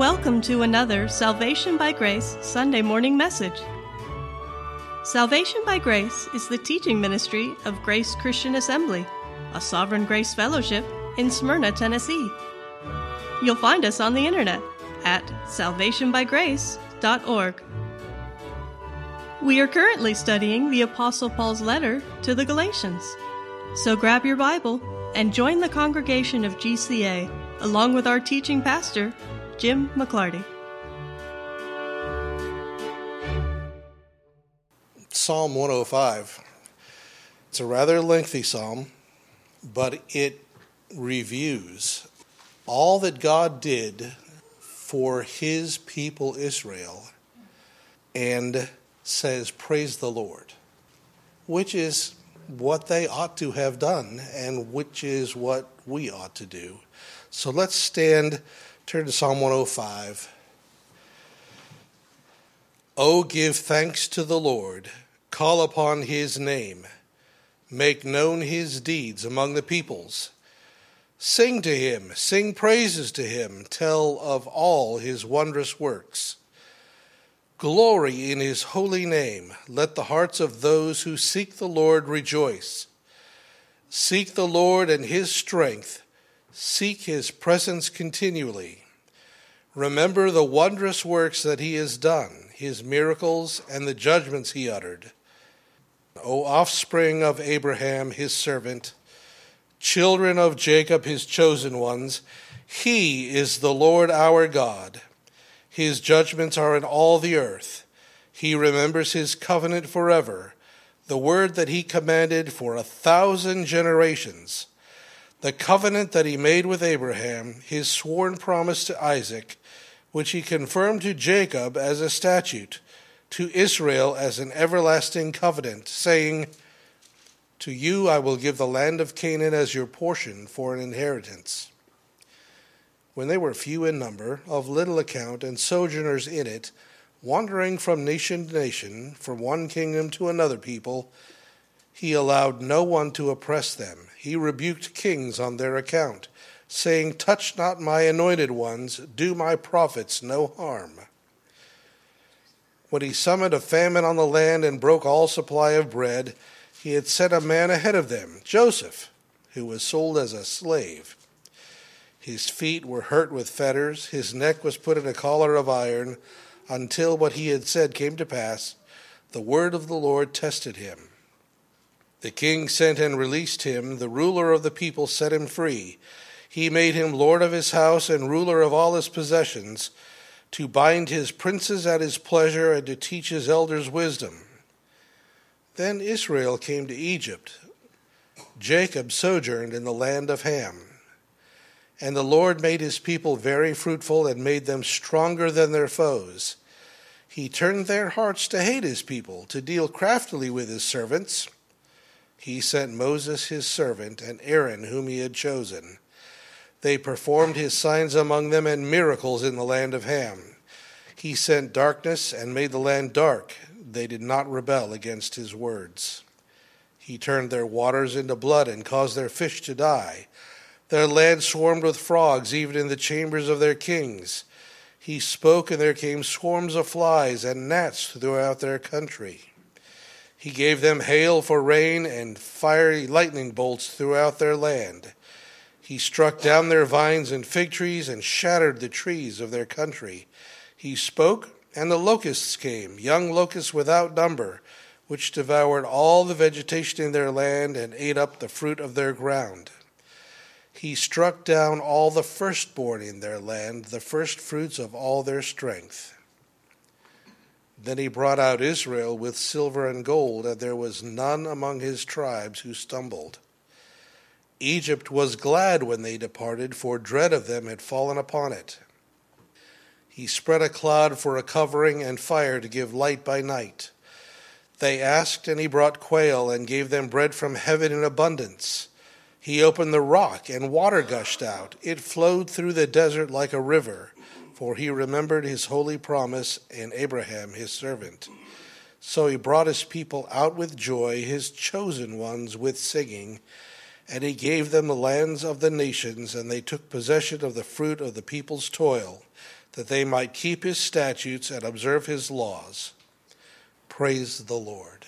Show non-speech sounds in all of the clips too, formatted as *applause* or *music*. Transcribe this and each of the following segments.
Welcome to another Salvation by Grace Sunday morning message. Salvation by Grace is the teaching ministry of Grace Christian Assembly, a Sovereign Grace Fellowship in Smyrna, Tennessee. You'll find us on the internet at salvationbygrace.org. We are currently studying the Apostle Paul's letter to the Galatians. So grab your Bible and join the congregation of GCA along with our teaching pastor, Jim McClarty. Psalm 105. It's a rather lengthy psalm, but it reviews all that God did for his people Israel and says, Praise the Lord, which is what they ought to have done and which is what we ought to do. So let's stand, turn to Psalm 105. Oh, give thanks to the Lord, call upon his name, make known his deeds among the peoples. Sing to him, sing praises to him, tell of all his wondrous works. Glory in his holy name. Let the hearts of those who seek the Lord rejoice. Seek the Lord and his strength. Seek his presence continually. Remember the wondrous works that he has done, his miracles, and the judgments he uttered. O offspring of Abraham, his servant, children of Jacob, his chosen ones, he is the Lord our God. His judgments are in all the earth. He remembers his covenant forever, the word that he commanded for a thousand generations, the covenant that he made with Abraham, his sworn promise to Isaac, which he confirmed to Jacob as a statute, to Israel as an everlasting covenant, saying, To you I will give the land of Canaan as your portion for an inheritance when they were few in number, of little account, and sojourners in it, wandering from nation to nation, from one kingdom to another people, he allowed no one to oppress them. He rebuked kings on their account, saying, Touch not my anointed ones, do my prophets no harm. When he summoned a famine on the land and broke all supply of bread, he had sent a man ahead of them, Joseph, who was sold as a slave his feet were hurt with fetters, his neck was put in a collar of iron, until what he had said came to pass. The word of the Lord tested him. The king sent and released him. The ruler of the people set him free. He made him lord of his house and ruler of all his possessions, to bind his princes at his pleasure and to teach his elders wisdom. Then Israel came to Egypt. Jacob sojourned in the land of Ham. And the Lord made his people very fruitful and made them stronger than their foes. He turned their hearts to hate his people, to deal craftily with his servants. He sent Moses his servant and Aaron whom he had chosen. They performed his signs among them and miracles in the land of Ham. He sent darkness and made the land dark. They did not rebel against his words. He turned their waters into blood and caused their fish to die. Their land swarmed with frogs, even in the chambers of their kings. He spoke, and there came swarms of flies and gnats throughout their country. He gave them hail for rain and fiery lightning bolts throughout their land. He struck down their vines and fig trees and shattered the trees of their country. He spoke, and the locusts came, young locusts without number, which devoured all the vegetation in their land and ate up the fruit of their ground. He struck down all the firstborn in their land, the firstfruits of all their strength. Then he brought out Israel with silver and gold, and there was none among his tribes who stumbled. Egypt was glad when they departed, for dread of them had fallen upon it. He spread a cloud for a covering and fire to give light by night. They asked, and he brought quail and gave them bread from heaven in abundance. He opened the rock, and water gushed out. It flowed through the desert like a river, for he remembered his holy promise and Abraham his servant. So he brought his people out with joy, his chosen ones with singing, and he gave them the lands of the nations, and they took possession of the fruit of the people's toil. that they might keep his statutes and observe his laws. Praise the Lord.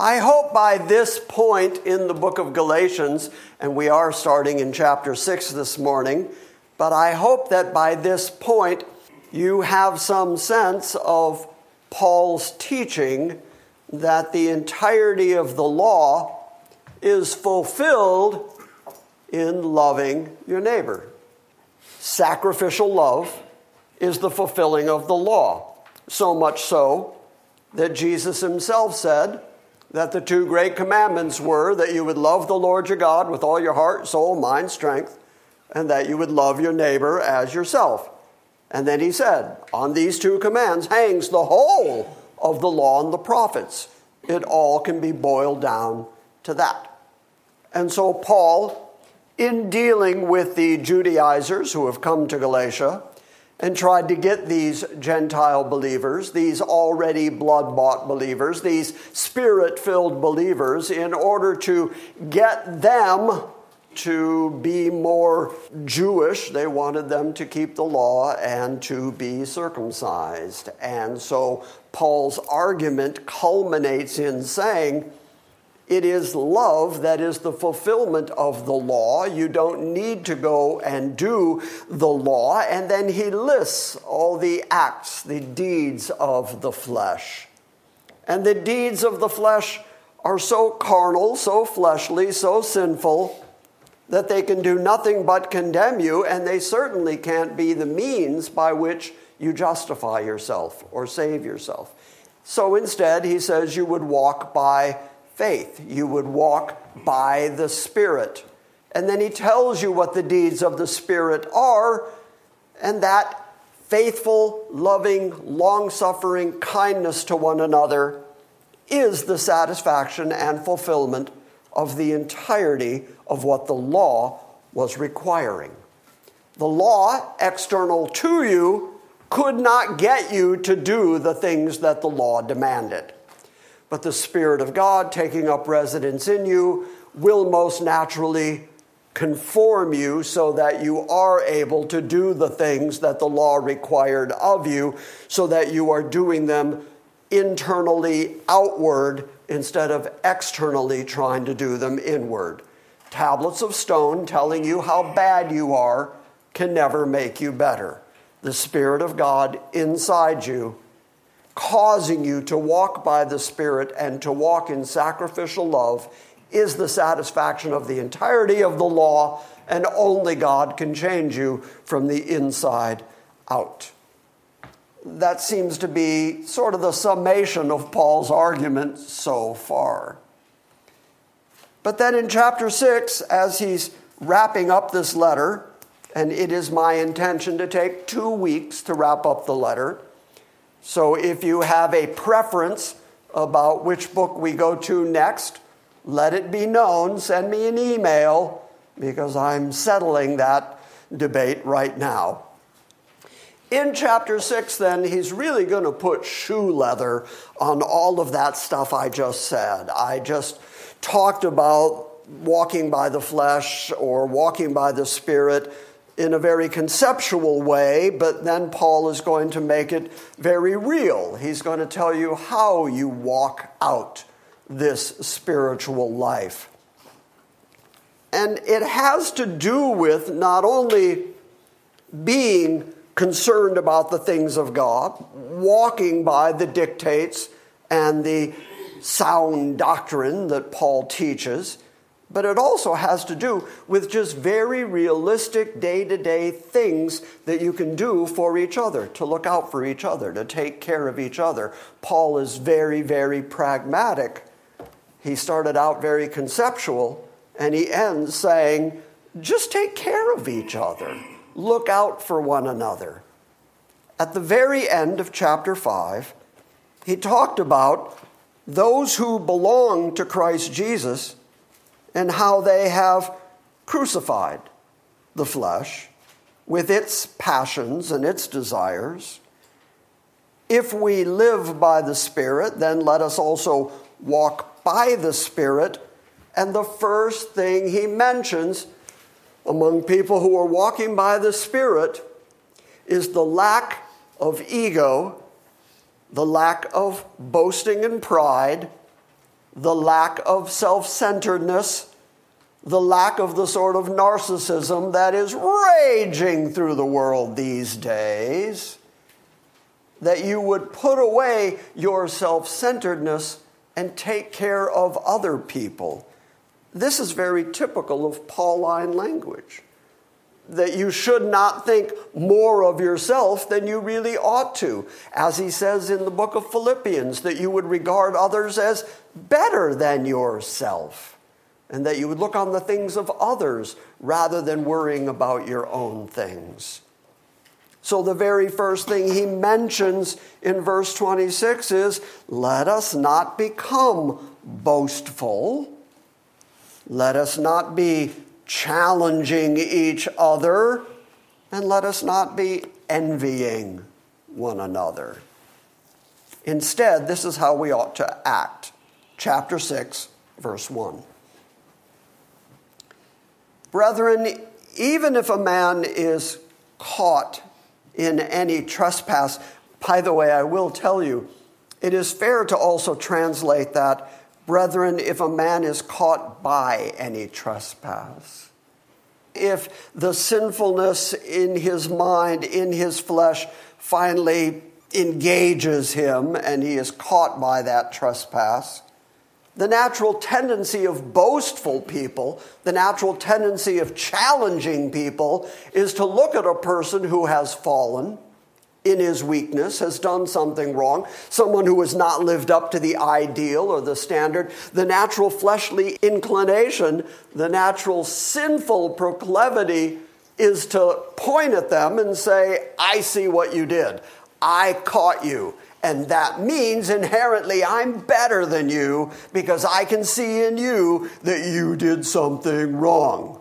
I hope by this point in the book of Galatians, and we are starting in chapter 6 this morning, but I hope that by this point you have some sense of Paul's teaching that the entirety of the law is fulfilled in loving your neighbor. Sacrificial love is the fulfilling of the law, so much so that Jesus himself said, that the two great commandments were that you would love the Lord your God with all your heart, soul, mind, strength, and that you would love your neighbor as yourself. And then he said, On these two commands hangs the whole of the law and the prophets. It all can be boiled down to that. And so, Paul, in dealing with the Judaizers who have come to Galatia, and tried to get these Gentile believers, these already blood bought believers, these spirit filled believers, in order to get them to be more Jewish. They wanted them to keep the law and to be circumcised. And so Paul's argument culminates in saying, it is love that is the fulfillment of the law. You don't need to go and do the law. And then he lists all the acts, the deeds of the flesh. And the deeds of the flesh are so carnal, so fleshly, so sinful that they can do nothing but condemn you, and they certainly can't be the means by which you justify yourself or save yourself. So instead, he says you would walk by faith, you would walk by the Spirit. And then he tells you what the deeds of the Spirit are, and that faithful, loving, long suffering kindness to one another is the satisfaction and fulfillment of the entirety of what the law was requiring. The law, external to you, could not get you to do the things that the law demanded. But the Spirit of God taking up residence in you will most naturally conform you so that you are able to do the things that the law required of you, so that you are doing them internally outward instead of externally trying to do them inward. Tablets of stone telling you how bad you are can never make you better. The Spirit of God inside you, causing you to walk by the Spirit and to walk in sacrificial love, is the satisfaction of the entirety of the law, and only God can change you from the inside out. That seems to be sort of the summation of Paul's argument so far. But then in chapter 6, as he's wrapping up this letter, and it is my intention to take two weeks to wrap up the letter. So if you have a preference about which book we go to next, let it be known. Send me an email because I'm settling that debate right now. In chapter 6, then, he's really going to put shoe leather on all of that stuff I just said. I just talked about walking by the flesh or walking by the spirit in a very conceptual way, but then Paul is going to make it very real. He's going to tell you how you walk out this spiritual life. And it has to do with not only being concerned about the things of God, walking by the dictates and the sound doctrine that Paul teaches, but it also has to do with just very realistic day to day things that you can do for each other, to look out for each other, to take care of each other. Paul is very, very pragmatic. He started out very conceptual, and he ends saying, just take care of each other look out for one another. At the very end of chapter 5, he talked about those who belong to Christ Jesus and how they have crucified the flesh with its passions and its desires. If we live by the Spirit, then let us also walk by the Spirit. And the first thing he mentions among people who are walking by the Spirit is the lack of ego, the lack of boasting and pride, the lack of self centeredness, the lack of the sort of narcissism that is raging through the world these days. That you would put away your self centeredness and take care of other people. This is very typical of Pauline language. That you should not think more of yourself than you really ought to. As he says in the book of Philippians, that you would regard others as better than yourself, and that you would look on the things of others rather than worrying about your own things. So, the very first thing he mentions in verse 26 is let us not become boastful let us not be challenging each other And let us not be envying one another. Instead, this is how we ought to act. Chapter 6, verse 1. Brethren, even if a man is caught in any trespass, by the way, I will tell you, it is fair to also translate that, brethren, if a man is caught by any trespass. If the sinfulness in his mind, in his flesh, finally engages him and he is caught by that trespass, the natural tendency of boastful people, the natural tendency of challenging people, is to look at a person who has fallen in his weakness, has done something wrong, someone who has not lived up to the ideal or the standard. The natural fleshly inclination, the natural sinful proclivity is to point at them and say, I see what you did. I caught you. And that means inherently I'm better than you because I can see in you that you did something wrong.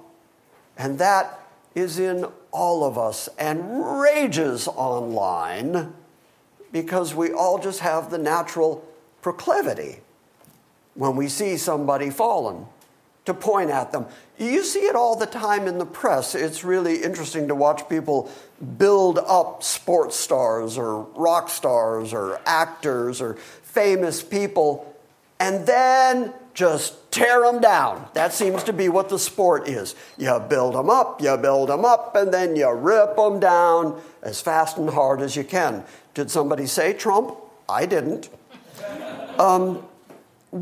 And that is in all of us and rages online because we all just have the natural proclivity when we see somebody fallen to point at them. You see it all the time in the press. It's really interesting to watch people build up sports stars or rock stars or actors or famous people and then just tear them down. That seems to be what the sport is. You build them up, you build them up, and then you rip them down as fast and hard as you can. Did somebody say Trump? I didn't. Um,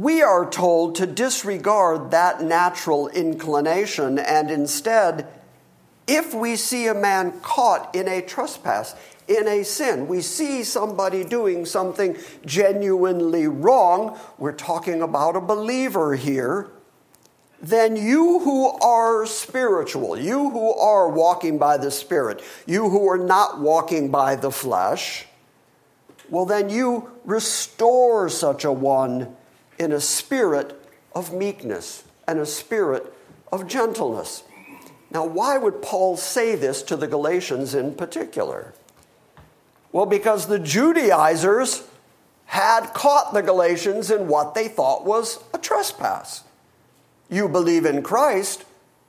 we are told to disregard that natural inclination and instead, if we see a man caught in a trespass, in a sin, we see somebody doing something genuinely wrong, we're talking about a believer here, then you who are spiritual, you who are walking by the Spirit, you who are not walking by the flesh, well, then you restore such a one in a spirit of meekness and a spirit of gentleness. Now, why would Paul say this to the Galatians in particular? Well, because the Judaizers had caught the Galatians in what they thought was a trespass. You believe in Christ,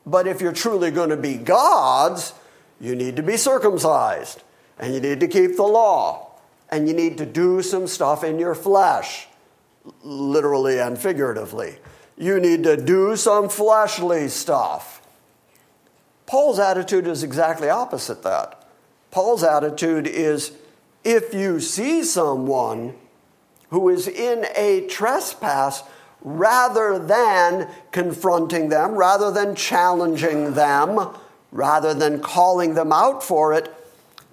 but if you're truly going to be God's, you need to be circumcised, and you need to keep the law, and you need to do some stuff in your flesh literally and figuratively. You need to do some fleshly stuff. Paul's attitude is exactly opposite that. Paul's attitude is if you see someone who is in a trespass, rather than confronting them, rather than challenging them, rather than calling them out for it,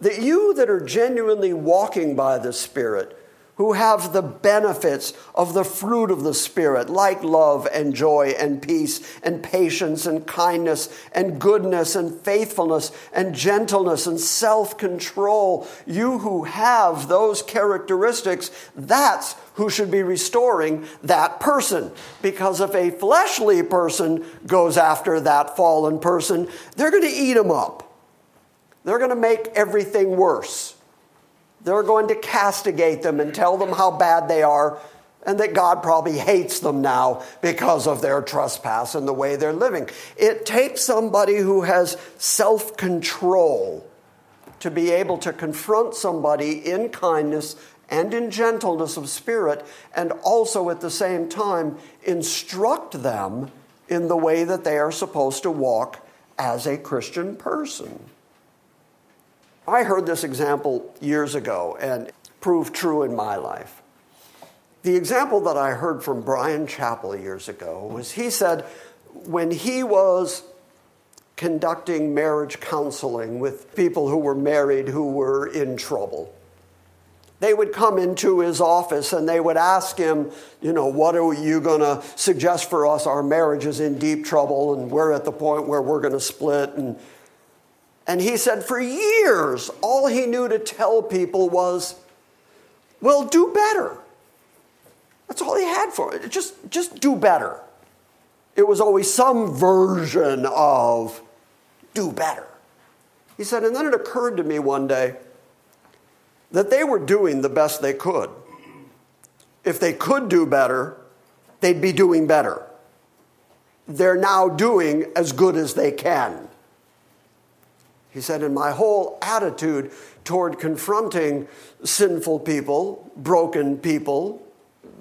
that you that are genuinely walking by the Spirit, who have the benefits of the fruit of the Spirit, like love and joy and peace and patience and kindness and goodness and faithfulness and gentleness and self control. You who have those characteristics, that's who should be restoring that person. Because if a fleshly person goes after that fallen person, they're going to eat him up. They're going to make everything worse. They're going to castigate them and tell them how bad they are and that God probably hates them now because of their trespass and the way they're living. It takes somebody who has self control to be able to confront somebody in kindness and in gentleness of spirit, and also at the same time instruct them in the way that they are supposed to walk as a Christian person. I heard this example years ago and proved true in my life. The example that I heard from Bryan Chapell years ago was he said when he was conducting marriage counseling with people who were married who were in trouble. They would come into his office and they would ask him, you know, what are you going to suggest for us? Our marriage is in deep trouble and we're at the point where we're going to split. And and he said for years, all he knew to tell people was, well, do better. That's all he had for it. Just, just do better. It was always some version of do better. He said, and then it occurred to me one day that they were doing the best they could. If they could do better, they'd be doing better. They're now doing as good as they can. He said, and my whole attitude toward confronting sinful people, broken people,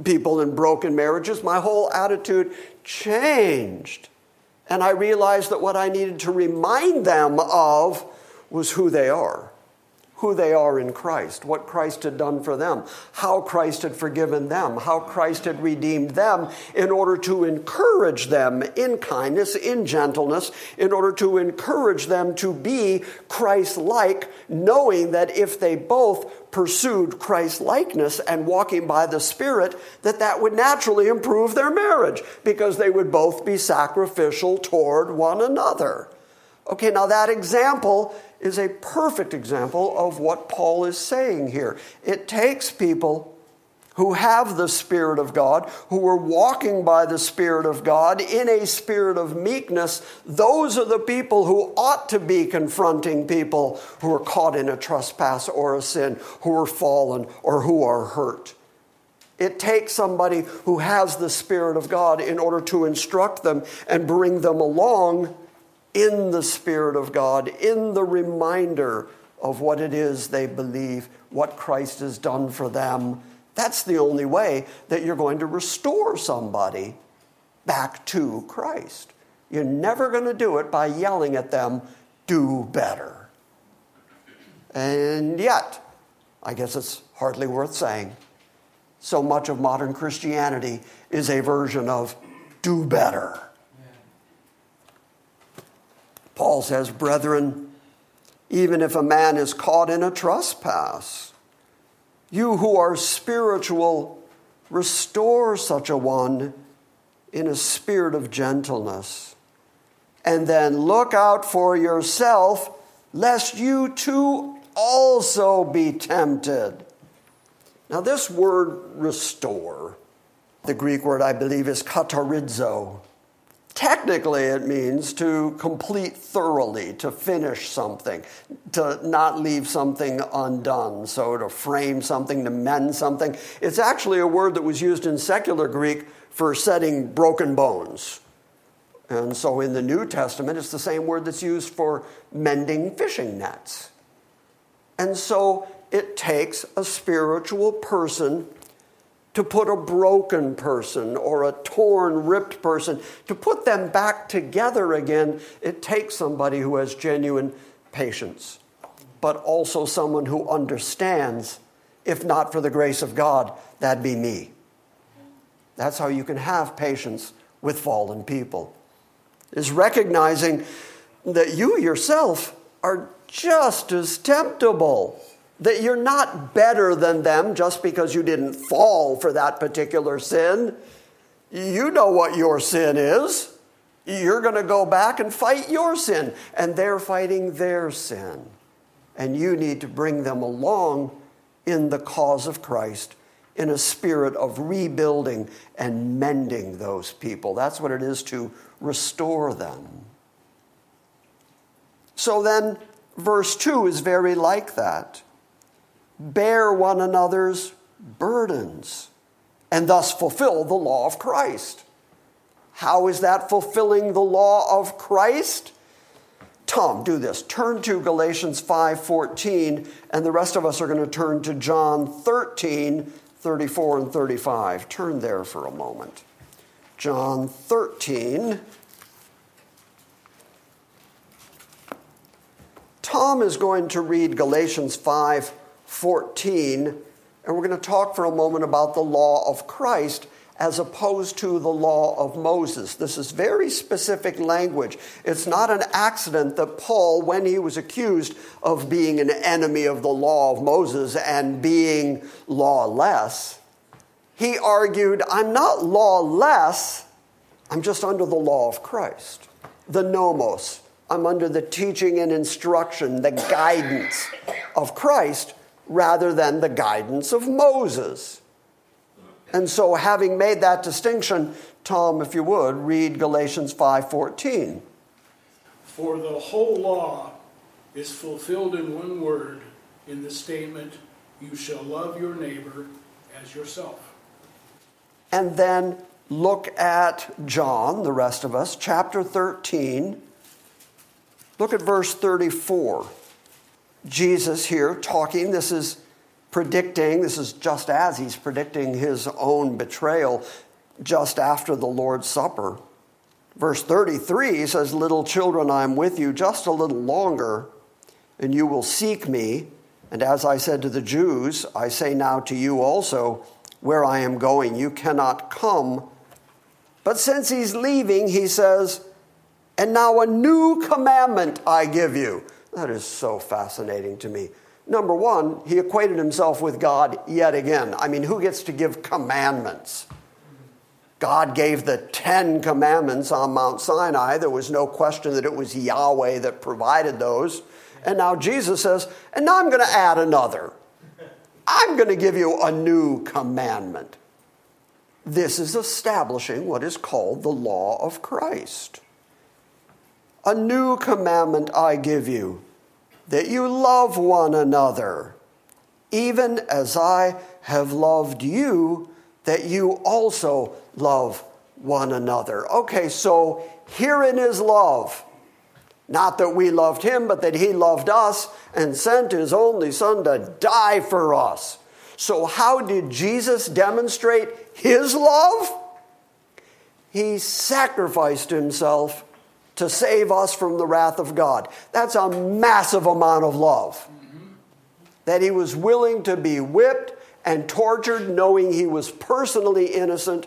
people in broken marriages, my whole attitude changed. And I realized that what I needed to remind them of was who they are who they are in Christ, what Christ had done for them, how Christ had forgiven them, how Christ had redeemed them, in order to encourage them in kindness, in gentleness, in order to encourage them to be Christ like, knowing that if they both pursued Christ likeness and walking by the Spirit, that that would naturally improve their marriage because they would both be sacrificial toward one another. Okay, now that example is a perfect example of what Paul is saying here. It takes people who have the Spirit of God, who are walking by the Spirit of God in a spirit of meekness. Those are the people who ought to be confronting people who are caught in a trespass or a sin, who are fallen or who are hurt. It takes somebody who has the Spirit of God in order to instruct them and bring them along in the Spirit of God, in the reminder of what it is they believe, what Christ has done for them. That's the only way that you're going to restore somebody back to Christ. You're never going to do it by yelling at them, do better. And yet, I guess it's hardly worth saying, so much of modern Christianity is a version of do better. Paul says, Brethren, even if a man is caught in a trespass, you who are spiritual, restore such a one in a spirit of gentleness. And then look out for yourself, lest you too also be tempted. Now, this word restore, the Greek word I believe is katarizo. Technically, it means to complete thoroughly, to finish something, to not leave something undone. So, to frame something, to mend something. It's actually a word that was used in secular Greek for setting broken bones. And so, in the New Testament, it's the same word that's used for mending fishing nets. And so, it takes a spiritual person to put a broken person or a torn, ripped person, to put them back together again, it takes somebody who has genuine patience, but also someone who understands, if not for the grace of God, that'd be me. That's how you can have patience with fallen people, is recognizing that you yourself are just as temptable that you're not better than them just because you didn't fall for that particular sin. You know what your sin is. You're going to go back and fight your sin, and they're fighting their sin. And you need to bring them along in the cause of Christ in a spirit of rebuilding and mending those people. That's what it is to restore them. So then, verse 2 is very like that bear one another's burdens and thus fulfill the law of Christ. How is that fulfilling the law of Christ? Tom, do this. Turn to Galatians 5:14 and the rest of us are going to turn to John 13, 34 and 35. Turn there for a moment. John 13 Tom is going to read Galatians 5 14, and we're going to talk for a moment about the law of Christ as opposed to the law of Moses. This is very specific language. It's not an accident that Paul, when he was accused of being an enemy of the law of Moses and being lawless, he argued, I'm not lawless, I'm just under the law of Christ, the nomos. I'm under the teaching and instruction, the guidance of Christ rather than the guidance of Moses. And so having made that distinction, Tom, if you would, read Galatians 5:14. For the whole law is fulfilled in one word in the statement, You shall love your neighbor as yourself. And then look at John, the rest of us, chapter 13. Look at verse 34. Jesus here talking, this is predicting, this is just as he's predicting his own betrayal just after the Lord's Supper. Verse 33 says, Little children, I am with you just a little longer, and you will seek me. And as I said to the Jews, I say now to you also, where I am going, you cannot come. But since he's leaving, he says, And now a new commandment I give you. That is so fascinating to me. Number one, he equated himself with God yet again. I mean, who gets to give commandments? God gave the Ten Commandments on Mount Sinai. There was no question that it was Yahweh that provided those. And now Jesus says, and now I'm going to add another. I'm going to give you a new commandment. This is establishing what is called the law of Christ. A new commandment I give you that you love one another, even as I have loved you, that you also love one another. Okay, so herein is love. Not that we loved him, but that he loved us and sent his only son to die for us. So, how did Jesus demonstrate his love? He sacrificed himself to save us from the wrath of God. That's a massive amount of love. That he was willing to be whipped and tortured, knowing he was personally innocent,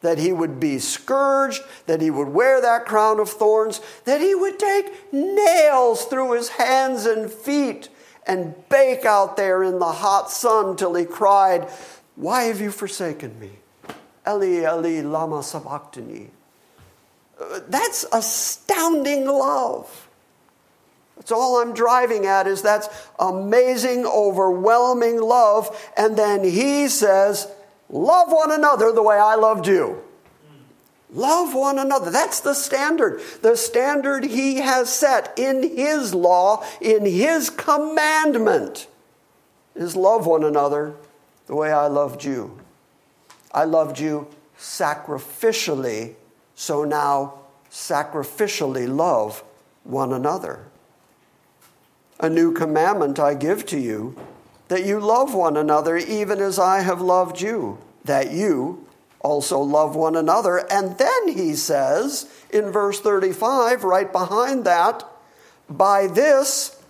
that he would be scourged, that he would wear that crown of thorns, that he would take nails through his hands and feet and bake out there in the hot sun till he cried, Why have you forsaken me? Eli, Eli, lama sabachthani. That's astounding love. That's all I'm driving at is that's amazing, overwhelming love. And then he says, Love one another the way I loved you. Love one another. That's the standard. The standard he has set in his law, in his commandment, is love one another the way I loved you. I loved you sacrificially so now sacrificially love one another. A new commandment I give to you that you love one another even as I have loved you, that you also love one another. And then he says in verse 35, right behind that, by this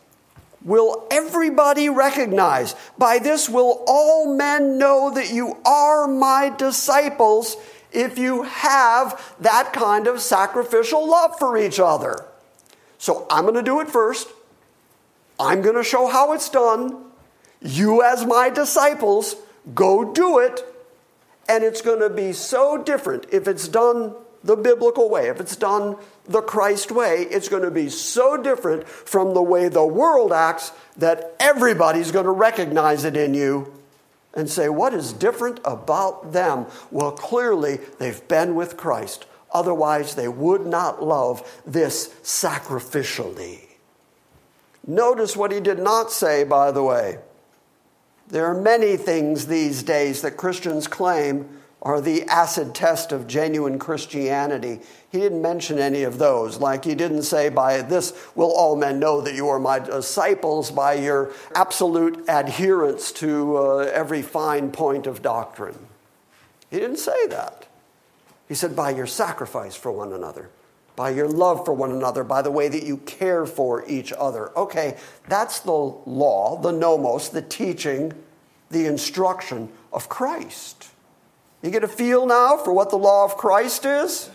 will everybody recognize, by this will all men know that you are my disciples if you have that kind of sacrificial love for each other. So I'm going to do it first. I'm going to show how it's done. You, as my disciples, go do it. And it's going to be so different if it's done the biblical way, if it's done the Christ way, it's going to be so different from the way the world acts that everybody's going to recognize it in you and say, What is different about them? Well, clearly they've been with Christ. Otherwise, they would not love this sacrificially. Notice what he did not say, by the way. There are many things these days that Christians claim are the acid test of genuine Christianity. He didn't mention any of those. Like he didn't say, By this will all men know that you are my disciples, by your absolute adherence to uh, every fine point of doctrine. He didn't say that. He said, By your sacrifice for one another, by your love for one another, by the way that you care for each other. Okay, that's the law, the nomos, the teaching, the instruction of Christ. You get a feel now for what the law of Christ is?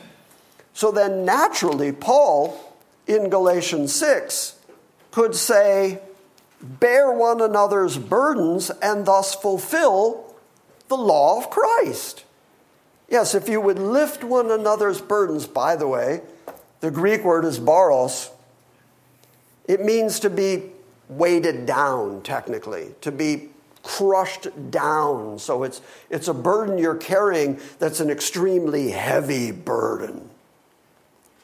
So then, naturally, Paul in Galatians 6 could say, Bear one another's burdens and thus fulfill the law of Christ. Yes, if you would lift one another's burdens, by the way, the Greek word is baros. It means to be weighted down, technically, to be crushed down. So it's, it's a burden you're carrying that's an extremely heavy burden.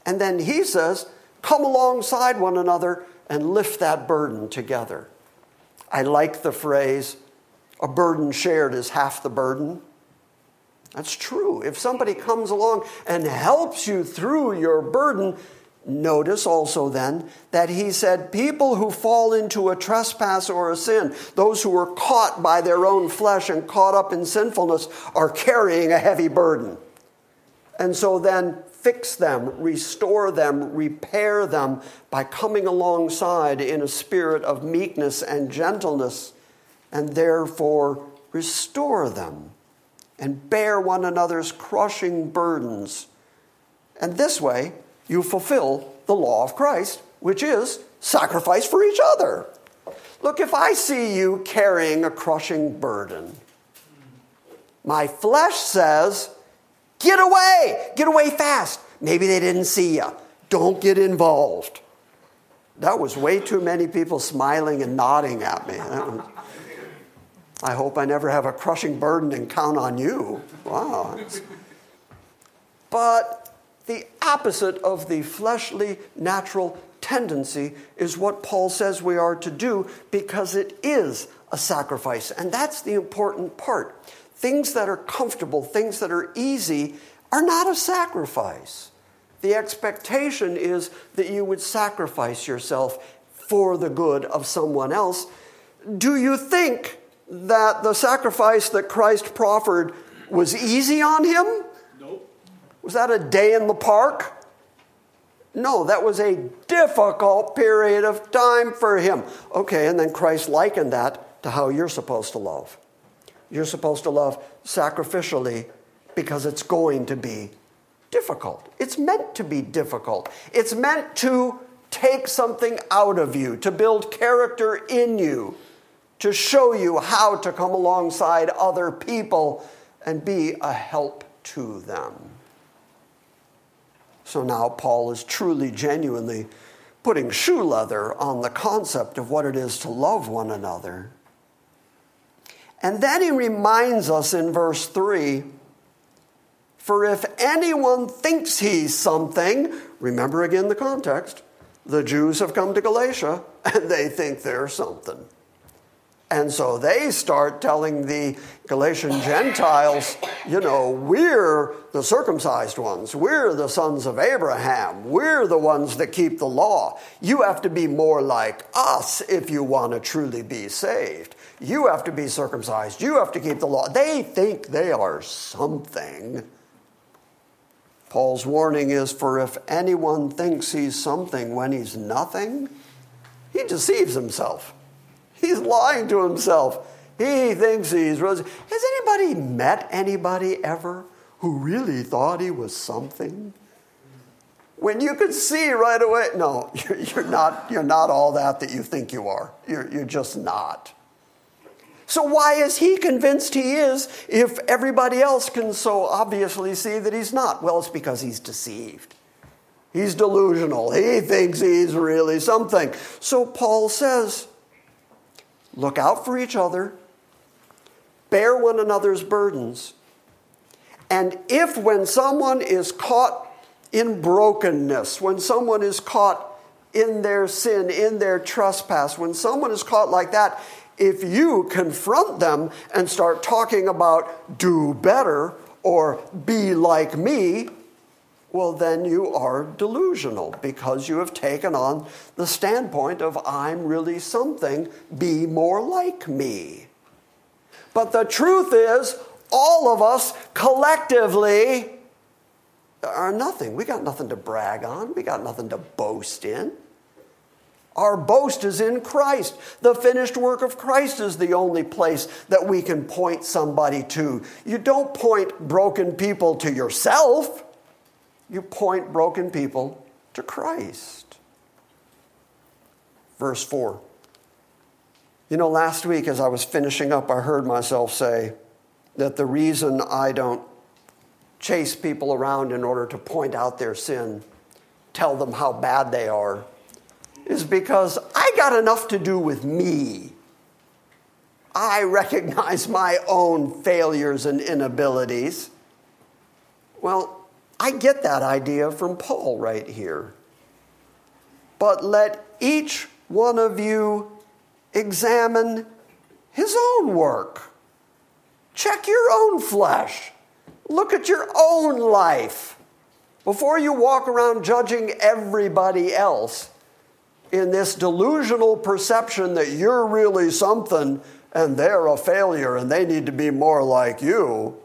And then he says, come alongside one another and lift that burden together. I like the phrase, a burden shared is half the burden. That's true. If somebody comes along and helps you through your burden, notice also then that he said, people who fall into a trespass or a sin, those who are caught by their own flesh and caught up in sinfulness, are carrying a heavy burden. And so then fix them, restore them, repair them by coming alongside in a spirit of meekness and gentleness, and therefore restore them and bear one another's crushing burdens. And this way, you fulfill the law of Christ, which is sacrifice for each other. Look, if I see you carrying a crushing burden, my flesh says, Get away! Get away fast! Maybe they didn't see you. Don't get involved. That was way too many people smiling and nodding at me. I hope I never have a crushing burden and count on you. Wow. But the opposite of the fleshly, natural tendency is what Paul says we are to do because it is a sacrifice. And that's the important part. Things that are comfortable, things that are easy, are not a sacrifice. The expectation is that you would sacrifice yourself for the good of someone else. Do you think that the sacrifice that Christ proffered was easy on him? Was that a day in the park? No, that was a difficult period of time for him. Okay, and then Christ likened that to how you're supposed to love. You're supposed to love sacrificially because it's going to be difficult. It's meant to be difficult. It's meant to take something out of you, to build character in you, to show you how to come alongside other people and be a help to them. So now Paul is truly, genuinely putting shoe leather on the concept of what it is to love one another. And then he reminds us in verse 3 For if anyone thinks he's something, remember again the context, the Jews have come to Galatia and they think they're something. And so they start telling the Galatian Gentiles, you know, we're the circumcised ones. We're the sons of Abraham. We're the ones that keep the law. You have to be more like us if you want to truly be saved. You have to be circumcised. You have to keep the law. They think they are something. Paul's warning is for if anyone thinks he's something when he's nothing, he deceives himself. He's lying to himself. He thinks he's rose. Has anybody met anybody ever who really thought he was something? When you could see right away, no, *laughs* you're not, you're not all that that you think you are. You're, you're just not. So, why is he convinced he is if everybody else can so obviously see that he's not? Well, it's because he's deceived. He's delusional. He thinks he's really something. So, Paul says, look out for each other, bear one another's burdens, and if when someone is caught in brokenness, when someone is caught in their sin, in their trespass, when someone is caught like that, if you confront them and start talking about do better or be like me, well, then you are delusional because you have taken on the standpoint of I'm really something, be more like me. But the truth is, all of us collectively are nothing. We got nothing to brag on, we got nothing to boast in. Our boast is in Christ. The finished work of Christ is the only place that we can point somebody to. You don't point broken people to yourself, you point broken people to Christ. Verse 4. You know, last week as I was finishing up, I heard myself say that the reason I don't chase people around in order to point out their sin, tell them how bad they are, is because I got enough to do with me. I recognize my own failures and inabilities. Well, I get that idea from Paul right here. but let each one of you examine his own work. Check your own flesh. Look at your own life before you walk around judging everybody else in this delusional perception that you're really something and they're a failure and they need to be more like you.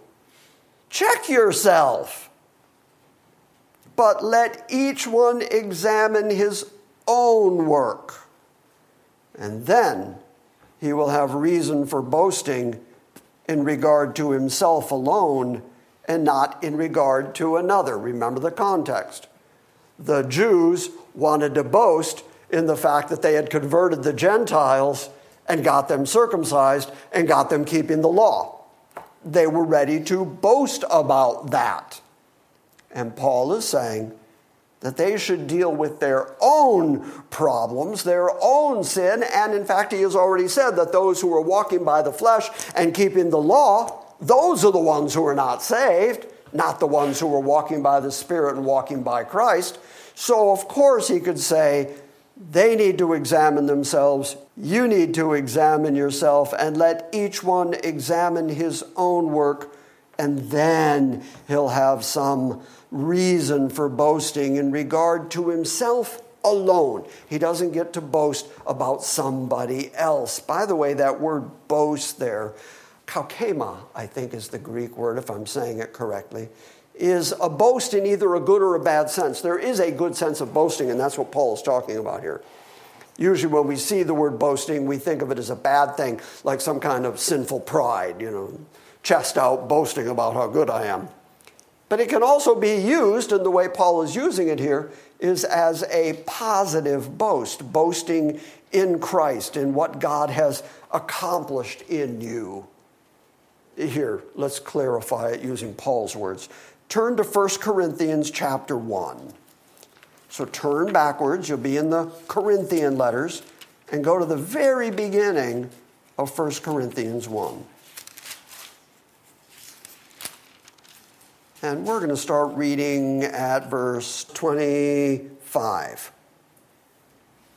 Check yourself. But let each one examine his own work. And then he will have reason for boasting in regard to himself alone and not in regard to another. Remember the context. The Jews wanted to boast in the fact that they had converted the Gentiles and got them circumcised and got them keeping the law. They were ready to boast about that. And Paul is saying that they should deal with their own problems, their own sin. And in fact, he has already said that those who are walking by the flesh and keeping the law, those are the ones who are not saved, not the ones who are walking by the Spirit and walking by Christ. So, of course, he could say, they need to examine themselves. You need to examine yourself and let each one examine his own work, and then he'll have some reason for boasting in regard to himself alone. He doesn't get to boast about somebody else. By the way, that word boast there, kauchema, I think is the Greek word, if I'm saying it correctly, is a boast in either a good or a bad sense. There is a good sense of boasting, and that's what Paul is talking about here. Usually, when we see the word boasting, we think of it as a bad thing, like some kind of sinful pride, you know, chest out, boasting about how good I am. But it can also be used, and the way Paul is using it here is as a positive boast, boasting in Christ, in what God has accomplished in you. Here, let's clarify it using Paul's words. Turn to 1 Corinthians chapter 1. So turn backwards, you'll be in the Corinthian letters, and go to the very beginning of 1 Corinthians 1. And we're going to start reading at verse 25.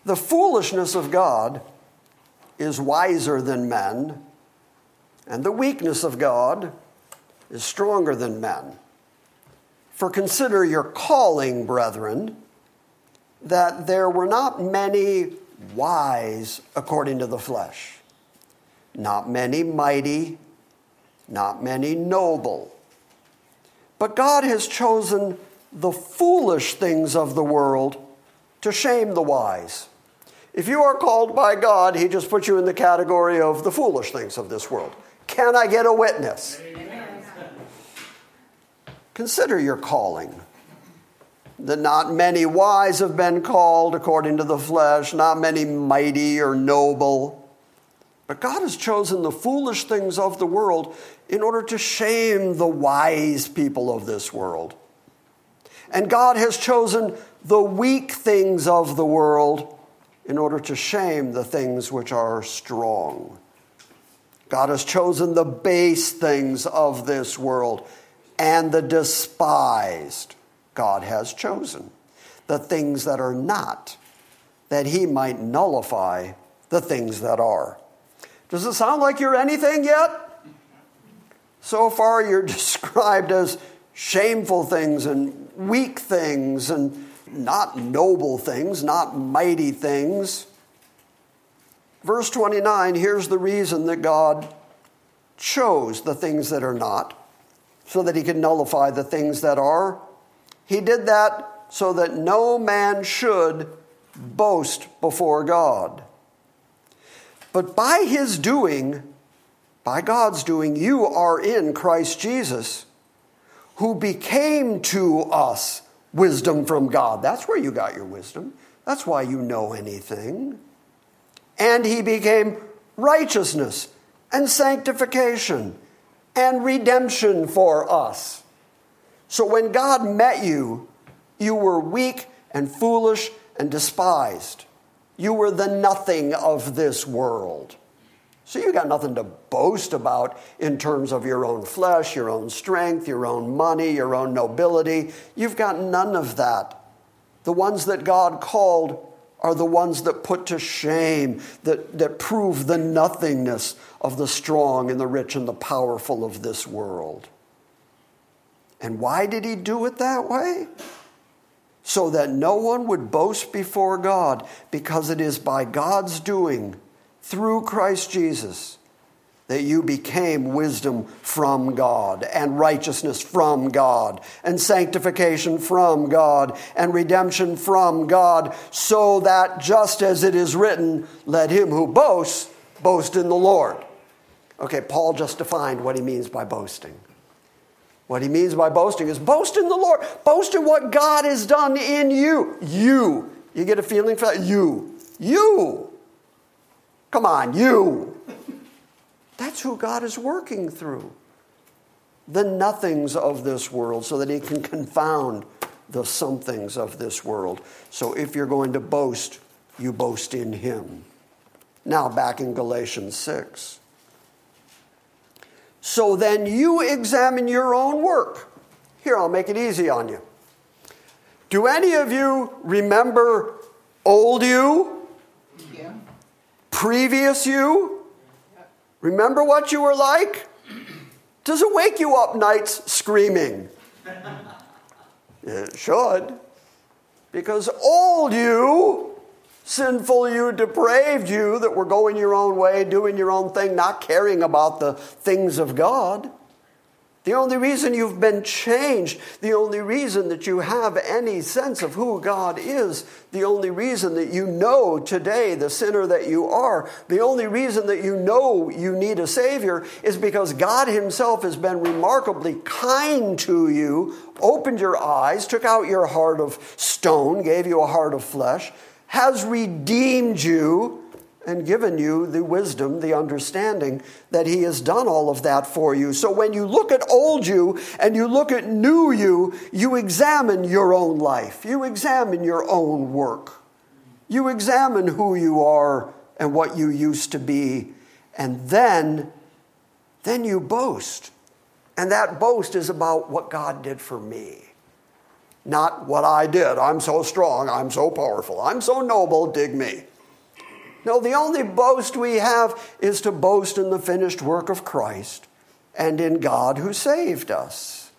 The foolishness of God is wiser than men, and the weakness of God is stronger than men. For consider your calling, brethren, that there were not many wise according to the flesh, not many mighty, not many noble but God has chosen the foolish things of the world to shame the wise. If you are called by God, He just puts you in the category of the foolish things of this world. Can I get a witness? Amen. Consider your calling. That not many wise have been called according to the flesh, not many mighty or noble. But God has chosen the foolish things of the world in order to shame the wise people of this world. And God has chosen the weak things of the world in order to shame the things which are strong. God has chosen the base things of this world and the despised. God has chosen the things that are not, that he might nullify the things that are. Does it sound like you're anything yet? So far, you're *laughs* described as shameful things and weak things and not noble things, not mighty things. Verse 29 here's the reason that God chose the things that are not, so that he could nullify the things that are. He did that so that no man should boast before God. But by his doing, by God's doing, you are in Christ Jesus, who became to us wisdom from God. That's where you got your wisdom. That's why you know anything. And he became righteousness and sanctification and redemption for us. So when God met you, you were weak and foolish and despised. You were the nothing of this world. So you got nothing to boast about in terms of your own flesh, your own strength, your own money, your own nobility. You've got none of that. The ones that God called are the ones that put to shame, that, that prove the nothingness of the strong and the rich and the powerful of this world. And why did he do it that way? So that no one would boast before God, because it is by God's doing, through Christ Jesus, that you became wisdom from God, and righteousness from God, and sanctification from God, and redemption from God, so that just as it is written, let him who boasts boast in the Lord. Okay, Paul just defined what he means by boasting. What he means by boasting is boast in the Lord, boast in what God has done in you. You. You get a feeling for that? You. You. Come on, you. That's who God is working through. The nothings of this world, so that He can confound the somethings of this world. So if you're going to boast, you boast in Him. Now, back in Galatians 6. So then you examine your own work. Here, I'll make it easy on you. Do any of you remember old you? Yeah. Previous you? Remember what you were like? Does it wake you up nights screaming? *laughs* it should. Because old you, sinful you, depraved you, that were going your own way, doing your own thing, not caring about the things of God, the only reason you've been changed, the only reason that you have any sense of who God is, the only reason that you know today the sinner that you are, the only reason that you know you need a Savior is because God Himself has been remarkably kind to you, opened your eyes, took out your heart of stone, gave you a heart of flesh, has redeemed you and given you the wisdom, the understanding that He has done all of that for you. So when you look at old you and you look at new you, you examine your own life, you examine your own work, you examine who you are and what you used to be, and then, then you boast. And that boast is about what God did for me. Not what I did. I'm so strong. I'm so powerful. I'm so noble. Dig me. No, the only boast we have is to boast in the finished work of Christ and in God who saved us.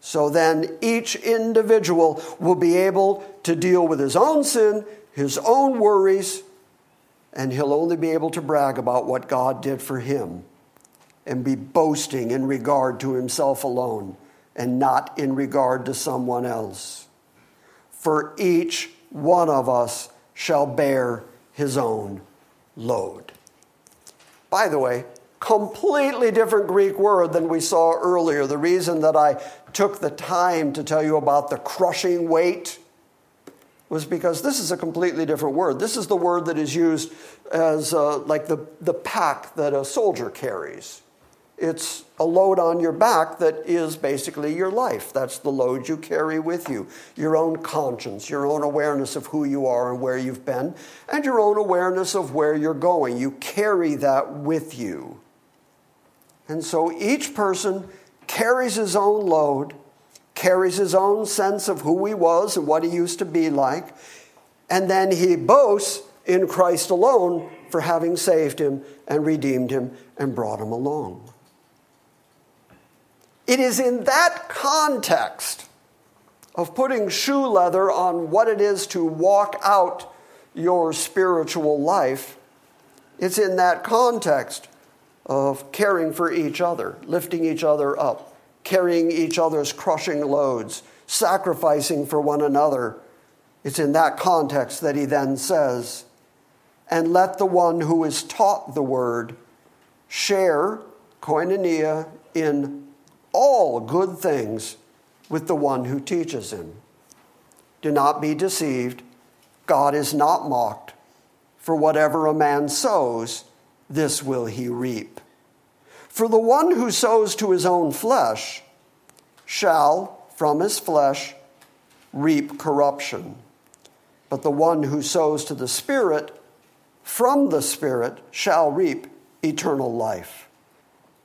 So then each individual will be able to deal with his own sin, his own worries, and he'll only be able to brag about what God did for him and be boasting in regard to himself alone and not in regard to someone else. For each one of us shall bear his own load. By the way, completely different Greek word than we saw earlier. The reason that I took the time to tell you about the crushing weight was because this is a completely different word. This is the word that is used as uh, like the, the pack that a soldier carries. It's a load on your back that is basically your life. That's the load you carry with you your own conscience, your own awareness of who you are and where you've been, and your own awareness of where you're going. You carry that with you. And so each person carries his own load, carries his own sense of who he was and what he used to be like, and then he boasts in Christ alone for having saved him and redeemed him and brought him along. It is in that context of putting shoe leather on what it is to walk out your spiritual life, it's in that context of caring for each other, lifting each other up, carrying each other's crushing loads, sacrificing for one another. It's in that context that he then says, and let the one who is taught the word share koinonia in all good things with the one who teaches him. Do not be deceived. God is not mocked. For whatever a man sows, this will he reap. For the one who sows to his own flesh shall, from his flesh, reap corruption. But the one who sows to the Spirit, from the Spirit, shall reap eternal life.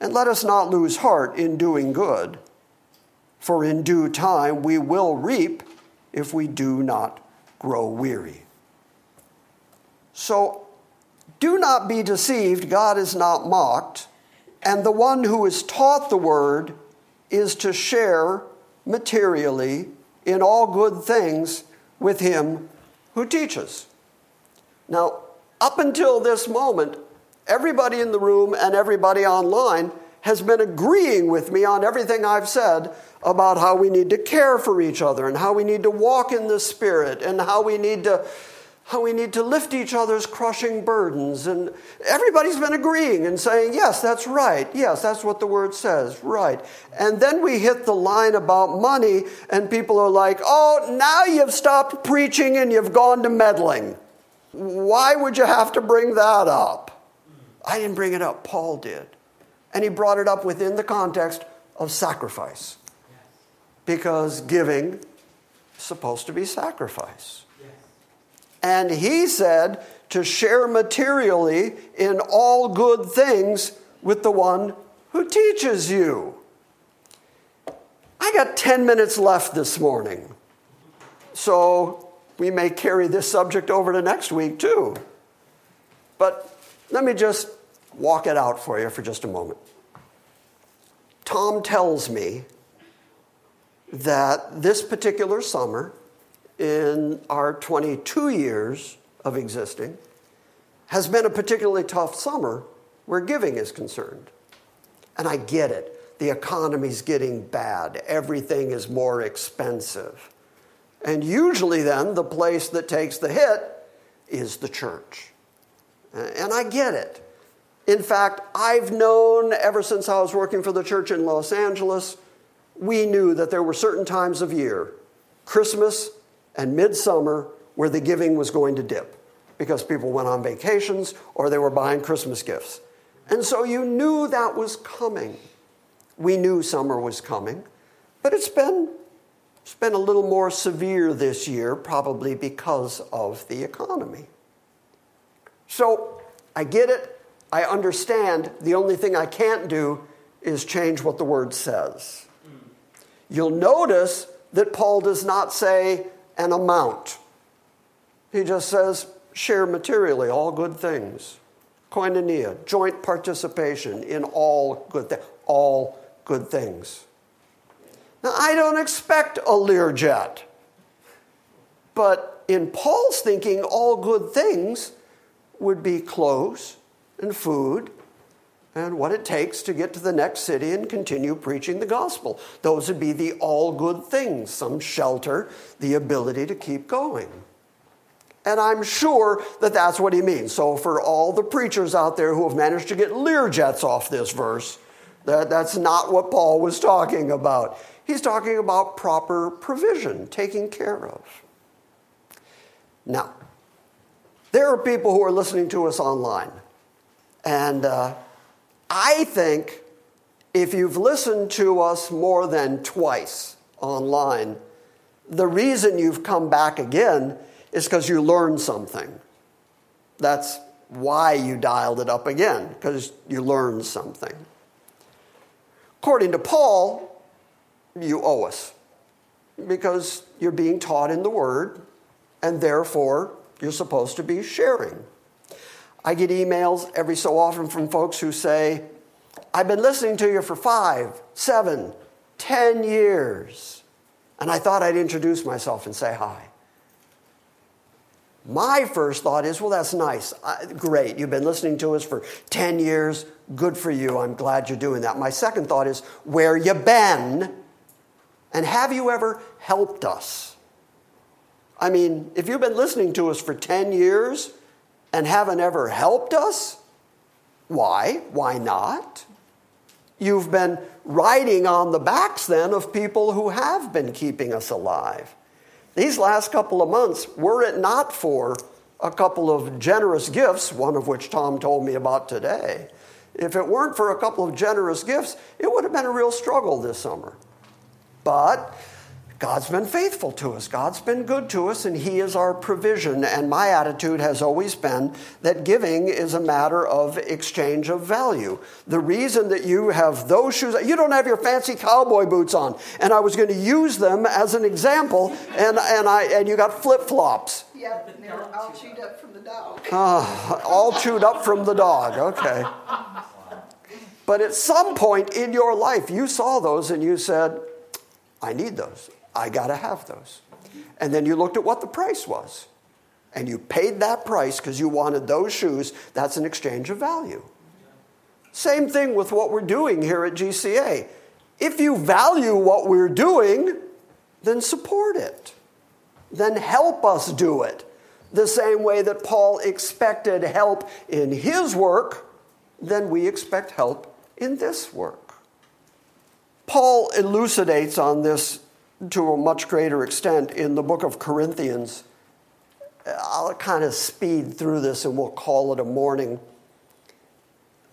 And let us not lose heart in doing good, for in due time we will reap if we do not grow weary. So do not be deceived, God is not mocked, and the one who is taught the word is to share materially in all good things with him who teaches. Now, up until this moment, everybody in the room and everybody online has been agreeing with me on everything I've said about how we need to care for each other and how we need to walk in the Spirit and how we need to how we need to lift each other's crushing burdens. And everybody's been agreeing and saying, yes, that's right. Yes, that's what the word says. Right. And then we hit the line about money, and people are like, oh, now you've stopped preaching and you've gone to meddling. Why would you have to bring that up? I didn't bring it up, Paul did. And he brought it up within the context of sacrifice because giving is supposed to be sacrifice. And he said to share materially in all good things with the one who teaches you. I got 10 minutes left this morning. So we may carry this subject over to next week too. But let me just walk it out for you for just a moment. Tom tells me that this particular summer, in our 22 years of existing, has been a particularly tough summer where giving is concerned. And I get it. The economy's getting bad, everything is more expensive. And usually, then, the place that takes the hit is the church. And I get it. In fact, I've known ever since I was working for the church in Los Angeles we knew that there were certain times of year, Christmas and midsummer, where the giving was going to dip because people went on vacations or they were buying Christmas gifts. And so you knew that was coming. We knew summer was coming, but it's been, it's been a little more severe this year, probably because of the economy. So I get it. I understand. The only thing I can't do is change what the word says. You'll notice that Paul does not say an amount. He just says share materially all good things. Koinonia, joint participation in all good things. All good things. Now, I don't expect a Learjet, but in Paul's thinking, all good things would be clothes and food and what it takes to get to the next city and continue preaching the gospel. Those would be the all good things some shelter, the ability to keep going. And I'm sure that that's what he means. So, for all the preachers out there who have managed to get Learjets off this verse, that, that's not what Paul was talking about. He's talking about proper provision, taking care of. Now, there are people who are listening to us online, and uh, I think if you've listened to us more than twice online, the reason you've come back again is because you learned something. That's why you dialed it up again, because you learned something. According to Paul, you owe us because you're being taught in the Word, and therefore you're supposed to be sharing. I get emails every so often from folks who say, I've been listening to you for five, seven, ten years, and I thought I'd introduce myself and say hi. My first thought is, well, that's nice. great. You've been listening to us for 10 years. Good for you. I'm glad you're doing that. My second thought is, where you been? And have you ever helped us? I mean, if you've been listening to us for 10 years, and haven't ever helped us? Why? Why not? You've been riding on the backs then of people who have been keeping us alive. These last couple of months, were it not for a couple of generous gifts, one of which Tom told me about today, if it weren't for a couple of generous gifts, it would have been a real struggle this summer. But God's been faithful to us. God's been good to us, and He is our provision. And my attitude has always been that giving is a matter of exchange of value. The reason that you have those shoes, you don't have your fancy cowboy boots on, and I was going to use them as an example, and, and, I, and you got flip flops. Yep, and they were all chewed up from the dog. Uh, all chewed up from the dog, okay. But at some point in your life, you saw those and you said, I need those. I got to have those. And then you looked at what the price was. And you paid that price because you wanted those shoes. That's an exchange of value. Same thing with what we're doing here at GCA. If you value what we're doing, then support it. Then help us do it. The same way that Paul expected help in his work, then we expect help in this work. Paul elucidates on this to a much greater extent in the book of Corinthians. I'll kind of speed through this and we'll call it a morning.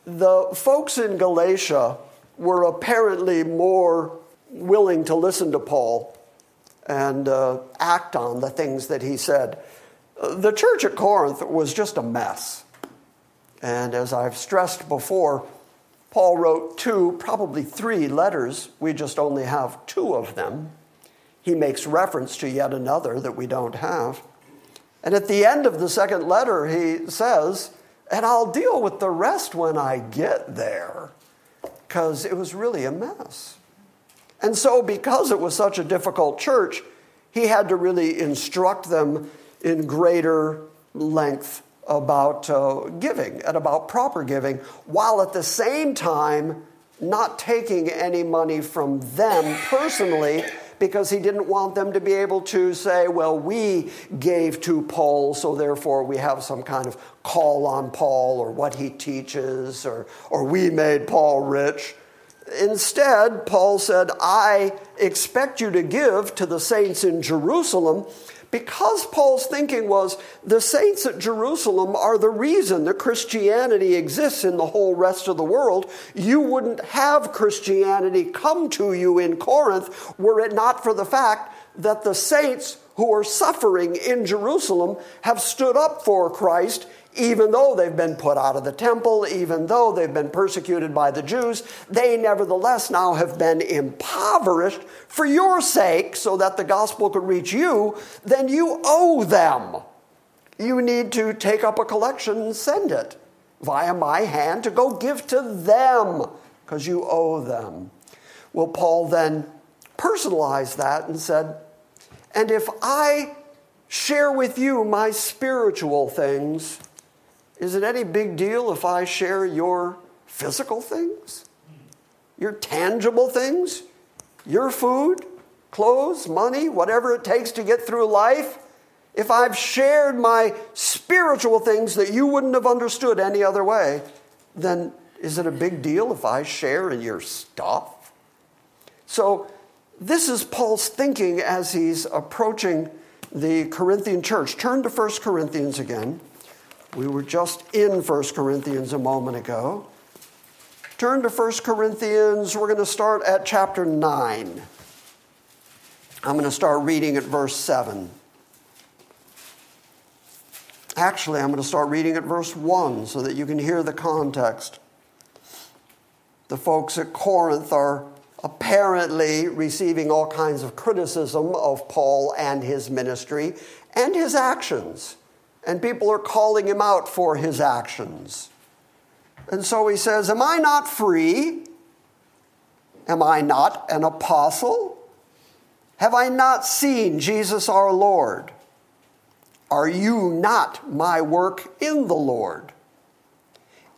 The folks in Galatia were apparently more willing to listen to Paul and uh, act on the things that he said. The church at Corinth was just a mess. And as I've stressed before, Paul wrote two, probably three letters. We just only have two of them. He makes reference to yet another that we don't have. And at the end of the second letter, he says, and I'll deal with the rest when I get there, because it was really a mess. And so, because it was such a difficult church, he had to really instruct them in greater length about uh, giving and about proper giving, while at the same time not taking any money from them personally because he didn't want them to be able to say, well, we gave to Paul, so therefore we have some kind of call on Paul or what he teaches, or, or we made Paul rich. Instead, Paul said, I expect you to give to the saints in Jerusalem because Paul's thinking was the saints at Jerusalem are the reason that Christianity exists in the whole rest of the world. You wouldn't have Christianity come to you in Corinth were it not for the fact that the saints who are suffering in Jerusalem have stood up for Christ even though they've been put out of the temple, even though they've been persecuted by the Jews, they nevertheless now have been impoverished for your sake so that the gospel could reach you, then you owe them. You need to take up a collection and send it via my hand to go give to them because you owe them. Well, Paul then personalized that and said, And if I share with you my spiritual things, is it any big deal if I share your physical things? Your tangible things? Your food, clothes, money, whatever it takes to get through life? If I've shared my spiritual things that you wouldn't have understood any other way, then is it a big deal if I share in your stuff? So, this is Paul's thinking as he's approaching the Corinthian church. Turn to 1 Corinthians again. We were just in 1 Corinthians a moment ago. Turn to 1 Corinthians. We're going to start at chapter 9. I'm going to start reading at verse 7. Actually, I'm going to start reading at verse 1 so that you can hear the context. The folks at Corinth are apparently receiving all kinds of criticism of Paul and his ministry and his actions and people are calling him out for his actions. And so he says, Am I not free? Am I not an apostle? Have I not seen Jesus our Lord? Are you not my work in the Lord?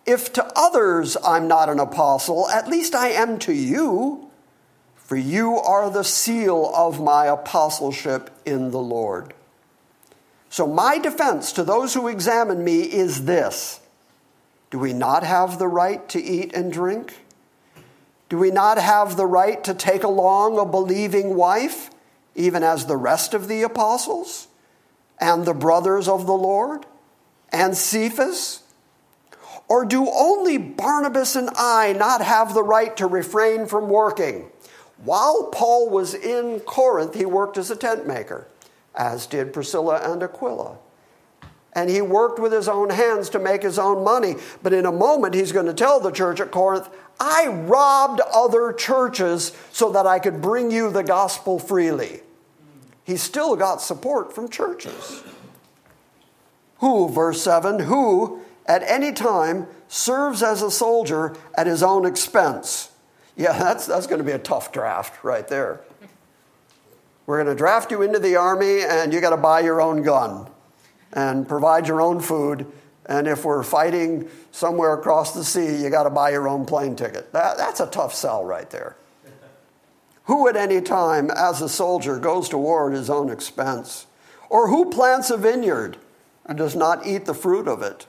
If to others I'm not an apostle, at least I am to you, for you are the seal of my apostleship in the Lord. So, my defense to those who examine me is this Do we not have the right to eat and drink? Do we not have the right to take along a believing wife, even as the rest of the apostles and the brothers of the Lord and Cephas? Or do only Barnabas and I not have the right to refrain from working? While Paul was in Corinth, he worked as a tent maker as did Priscilla and Aquila. And he worked with his own hands to make his own money. But in a moment, he's going to tell the church at Corinth, I robbed other churches so that I could bring you the gospel freely. He still got support from churches. Who, verse 7, who at any time serves as a soldier at his own expense. Yeah, that's, that's going to be a tough draft right there. We're going to draft you into the army, and you got to buy your own gun and provide your own food. And if we're fighting somewhere across the sea, you got to buy your own plane ticket. That, that's a tough sell right there. Who at any time, as a soldier, goes to war at his own expense? Or who plants a vineyard and does not eat the fruit of it?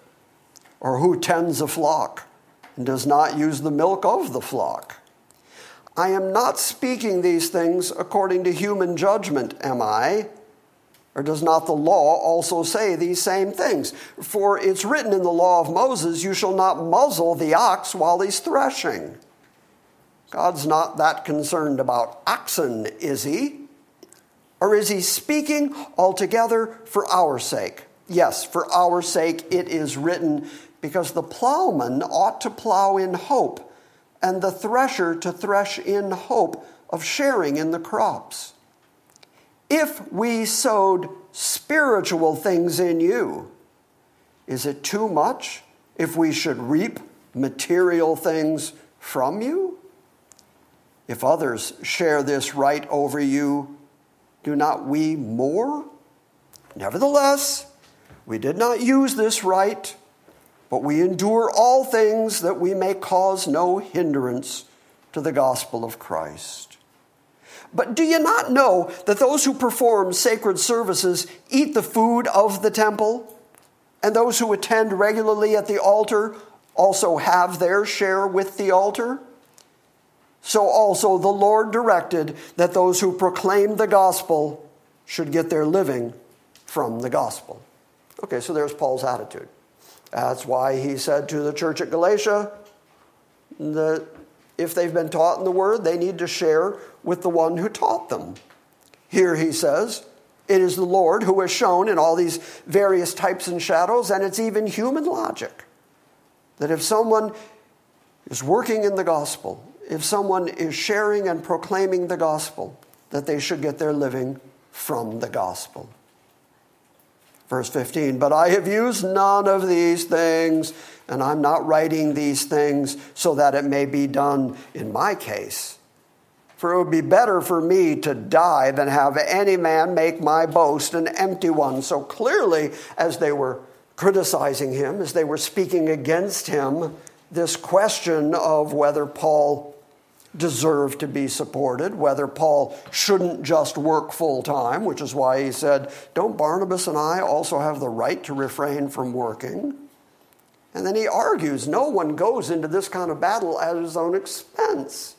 Or who tends a flock and does not use the milk of the flock? I am not speaking these things according to human judgment, am I? Or does not the law also say these same things? For it's written in the law of Moses, You shall not muzzle the ox while he's threshing. God's not that concerned about oxen, is he? Or is he speaking altogether for our sake? Yes, for our sake it is written, because the plowman ought to plow in hope and the thresher to thresh in hope of sharing in the crops. If we sowed spiritual things in you, is it too much if we should reap material things from you? If others share this right over you, do not we more? Nevertheless, we did not use this right but we endure all things that we may cause no hindrance to the gospel of Christ. But do you not know that those who perform sacred services eat the food of the temple? And those who attend regularly at the altar also have their share with the altar? So also the Lord directed that those who proclaim the gospel should get their living from the gospel. Okay, so there's Paul's attitude. That's why he said to the church at Galatia that if they've been taught in the word, they need to share with the one who taught them. Here he says, it is the Lord who has shown in all these various types and shadows, and it's even human logic that if someone is working in the gospel, if someone is sharing and proclaiming the gospel, that they should get their living from the gospel. Verse 15, but I have used none of these things, and I'm not writing these things so that it may be done in my case. For it would be better for me to die than have any man make my boast an empty one. So clearly, as they were criticizing him, as they were speaking against him, this question of whether Paul deserve to be supported, whether Paul shouldn't just work full time, which is why he said, Don't Barnabas and I also have the right to refrain from working? And then he argues no one goes into this kind of battle at his own expense.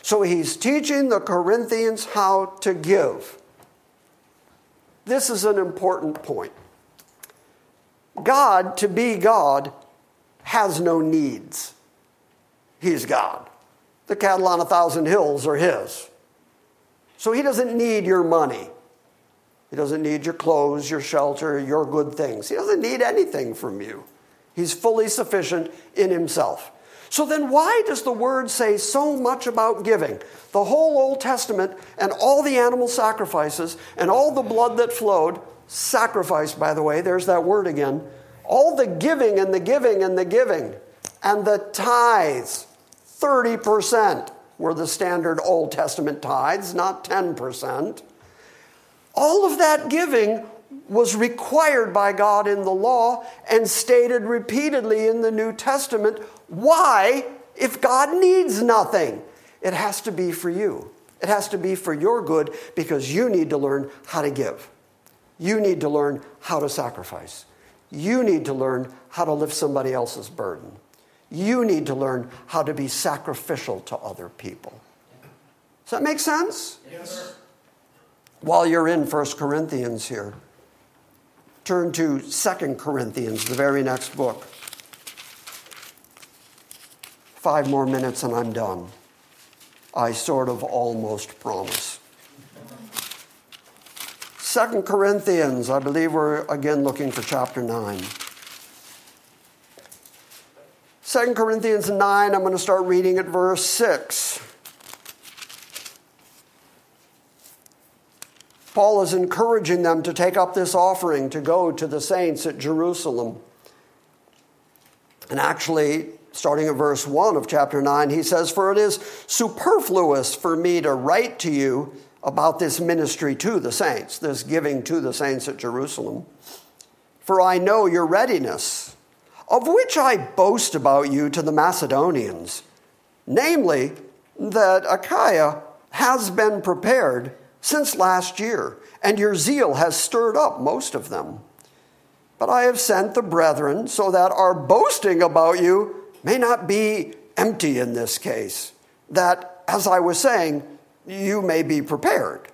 So he's teaching the Corinthians how to give. This is an important point. God, to be God, has no needs. He's God. The cattle on a thousand hills are his. So he doesn't need your money. He doesn't need your clothes, your shelter, your good things. He doesn't need anything from you. He's fully sufficient in himself. So then, why does the word say so much about giving? The whole Old Testament and all the animal sacrifices and all the blood that flowed, sacrifice, by the way, there's that word again, all the giving and the giving and the giving, and the tithes 30% were the standard Old Testament tithes, not 10%. All of that giving was required by God in the law and stated repeatedly in the New Testament. Why, if God needs nothing? It has to be for you. It has to be for your good because you need to learn how to give. You need to learn how to sacrifice. You need to learn how to lift somebody else's burden. You need to learn how to be sacrificial to other people. Does that make sense? Yes. While you're in 1 Corinthians here, turn to 2 Corinthians, the very next book. Five more minutes and I'm done. I sort of almost promise. 2 Corinthians, I believe we're again looking for chapter 9. 2 Corinthians 9, I'm going to start reading at verse 6. Paul is encouraging them to take up this offering to go to the saints at Jerusalem. And actually, starting at verse 1 of chapter 9, he says, For it is superfluous for me to write to you about this ministry to the saints, this giving to the saints at Jerusalem. For I know your readiness, of which I boast about you to the Macedonians, namely, that Achaia has been prepared since last year, and your zeal has stirred up most of them. But I have sent the brethren so that our boasting about you may not be empty in this case, that, as I was saying, you may be prepared,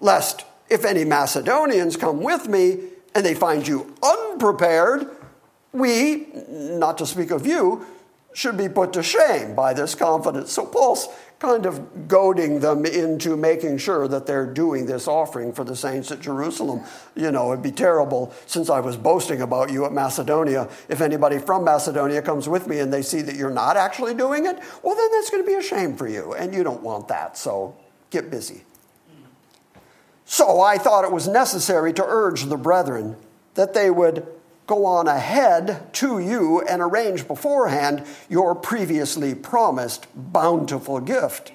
lest if any Macedonians come with me and they find you unprepared, we, not to speak of you, should be put to shame by this confidence. So Paul's kind of goading them into making sure that they're doing this offering for the saints at Jerusalem. You know, it'd be terrible since I was boasting about you at Macedonia. If anybody from Macedonia comes with me and they see that you're not actually doing it, well, then that's going to be a shame for you, and you don't want that. So get busy. So I thought it was necessary to urge the brethren that they would go on ahead to you and arrange beforehand your previously promised bountiful gift,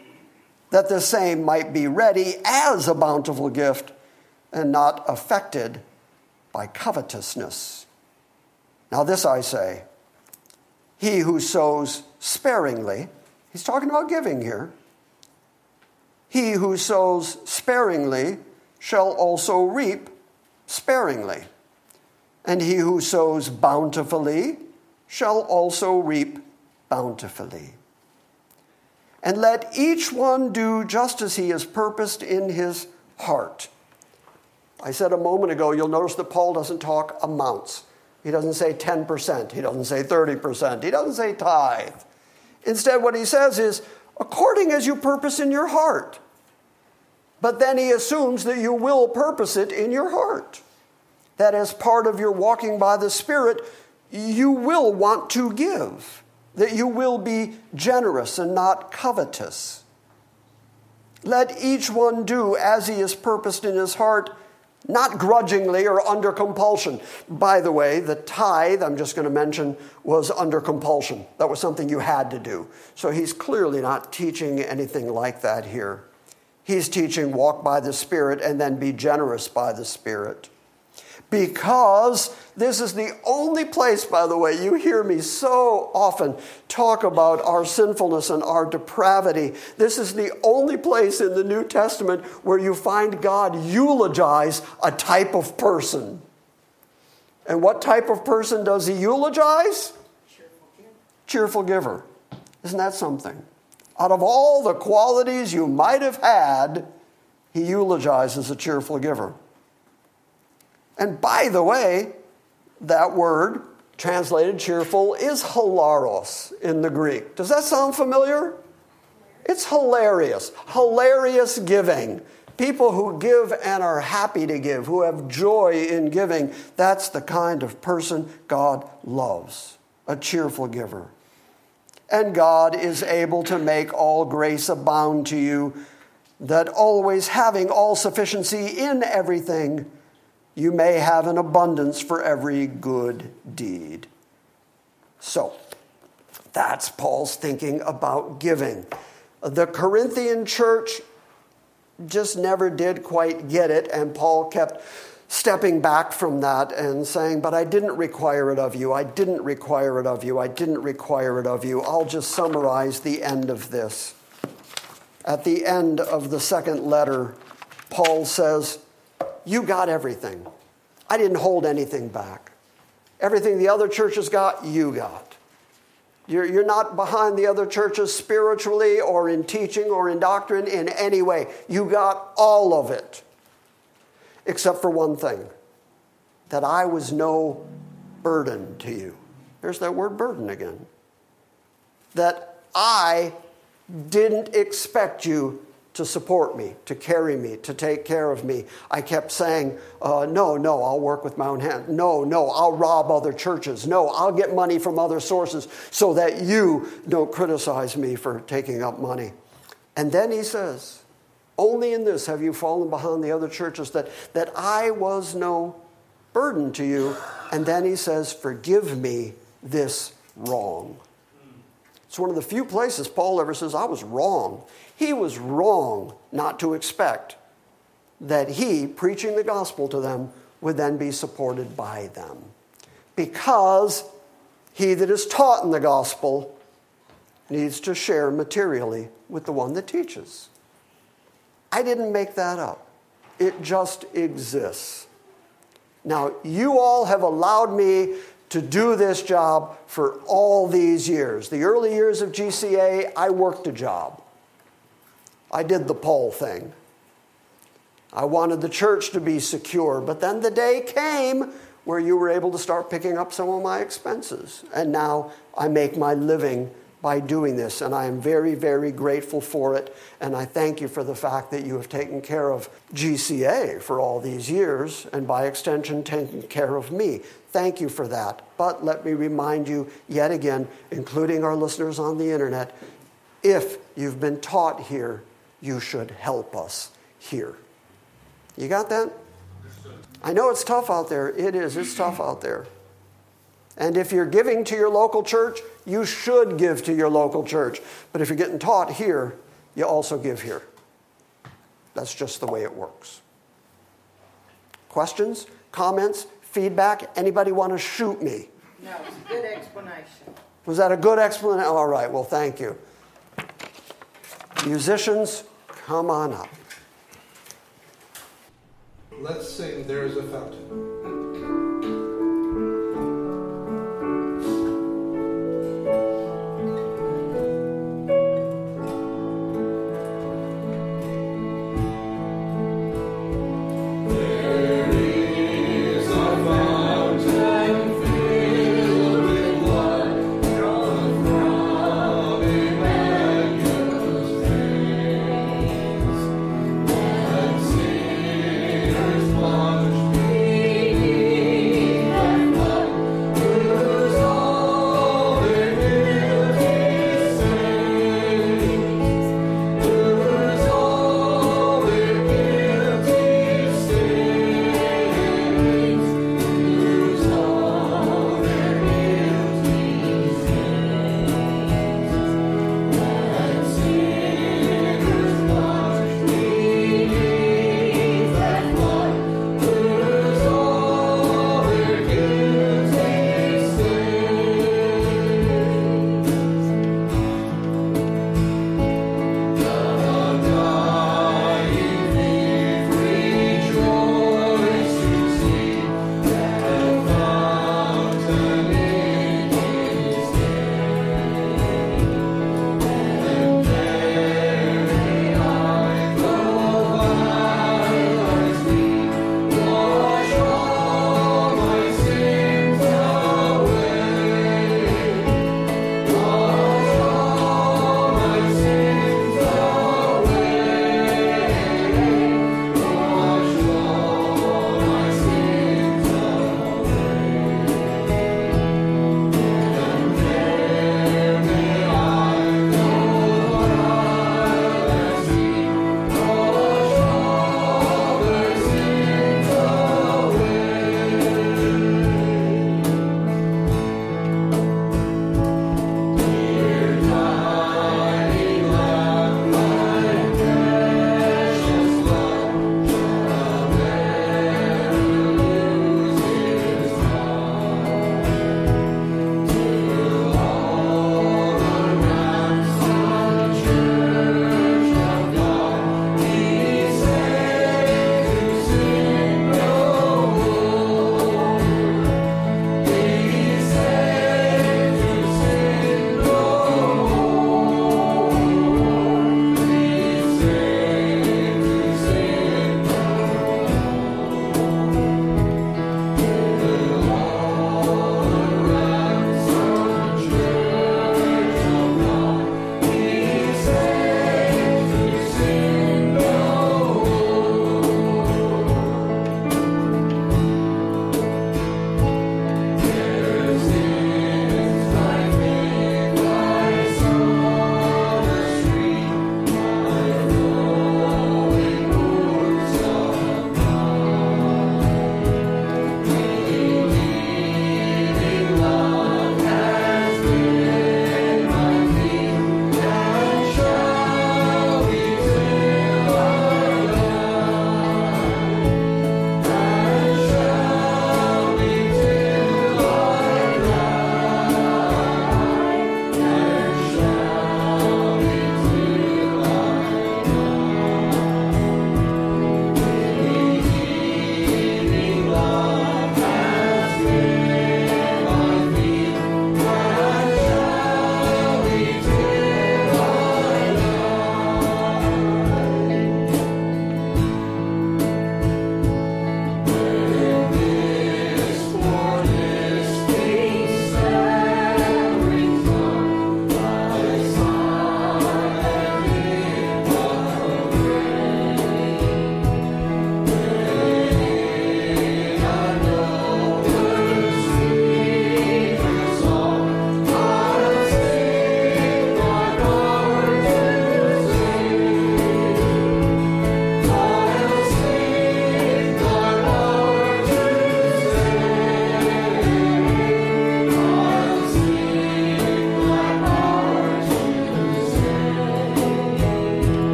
that the same might be ready as a bountiful gift and not affected by covetousness. Now, this I say he who sows sparingly, he's talking about giving here, he who sows sparingly shall also reap sparingly and he who sows bountifully shall also reap bountifully. And let each one do just as he has purposed in his heart. I said a moment ago, you'll notice that Paul doesn't talk amounts. He doesn't say 10%, he doesn't say 30%, he doesn't say tithe. Instead, what he says is, according as you purpose in your heart. But then he assumes that you will purpose it in your heart that as part of your walking by the Spirit, you will want to give, that you will be generous and not covetous. Let each one do as he has purposed in his heart, not grudgingly or under compulsion. By the way, the tithe, I'm just going to mention, was under compulsion. That was something you had to do. So he's clearly not teaching anything like that here. He's teaching walk by the Spirit and then be generous by the Spirit because this is the only place, by the way, you hear me so often talk about our sinfulness and our depravity. This is the only place in the New Testament where you find God eulogize a type of person. And what type of person does he eulogize? Cheerful giver. Isn't that something? Out of all the qualities you might have had, he eulogizes a cheerful giver. And by the way, that word translated cheerful is hilaros in the Greek. Does that sound familiar? It's hilarious. Hilarious giving. People who give and are happy to give, who have joy in giving, that's the kind of person God loves a cheerful giver. And God is able to make all grace abound to you, that always having all sufficiency in everything, you may have an abundance for every good deed. So, that's Paul's thinking about giving. The Corinthian church just never did quite get it, and Paul kept stepping back from that and saying, But I didn't require it of you. I didn't require it of you. I didn't require it of you. I'll just summarize the end of this. At the end of the second letter, Paul says, you got everything. I didn't hold anything back. Everything the other churches got, you got. You're, you're not behind the other churches spiritually or in teaching or in doctrine in any way. You got all of it, except for one thing that I was no burden to you. There's that word burden again. That I didn't expect you to support me, to carry me, to take care of me. I kept saying, uh, No, no, I'll work with my own hand. No, no, I'll rob other churches. No, I'll get money from other sources so that you don't criticize me for taking up money. And then he says, Only in this have you fallen behind the other churches that, that I was no burden to you. And then he says, Forgive me this wrong. It's one of the few places Paul ever says, I was wrong. He was wrong not to expect that he, preaching the gospel to them, would then be supported by them. Because he that is taught in the gospel needs to share materially with the one that teaches. I didn't make that up, it just exists. Now, you all have allowed me to do this job for all these years. The early years of GCA, I worked a job. I did the Paul thing. I wanted the church to be secure, but then the day came where you were able to start picking up some of my expenses. And now I make my living by doing this, and I am very, very grateful for it. And I thank you for the fact that you have taken care of GCA for all these years, and by extension, taken care of me. Thank you for that. But let me remind you yet again, including our listeners on the internet, if you've been taught here, you should help us here. You got that? I know it's tough out there. It is. It's tough out there. And if you're giving to your local church, you should give to your local church. But if you're getting taught here, you also give here. That's just the way it works. Questions, comments, feedback? Anybody want to shoot me? No, it's a good explanation. Was that a good explanation? All right, well, thank you. Musicians, come on up. Let's sing There is a Fountain.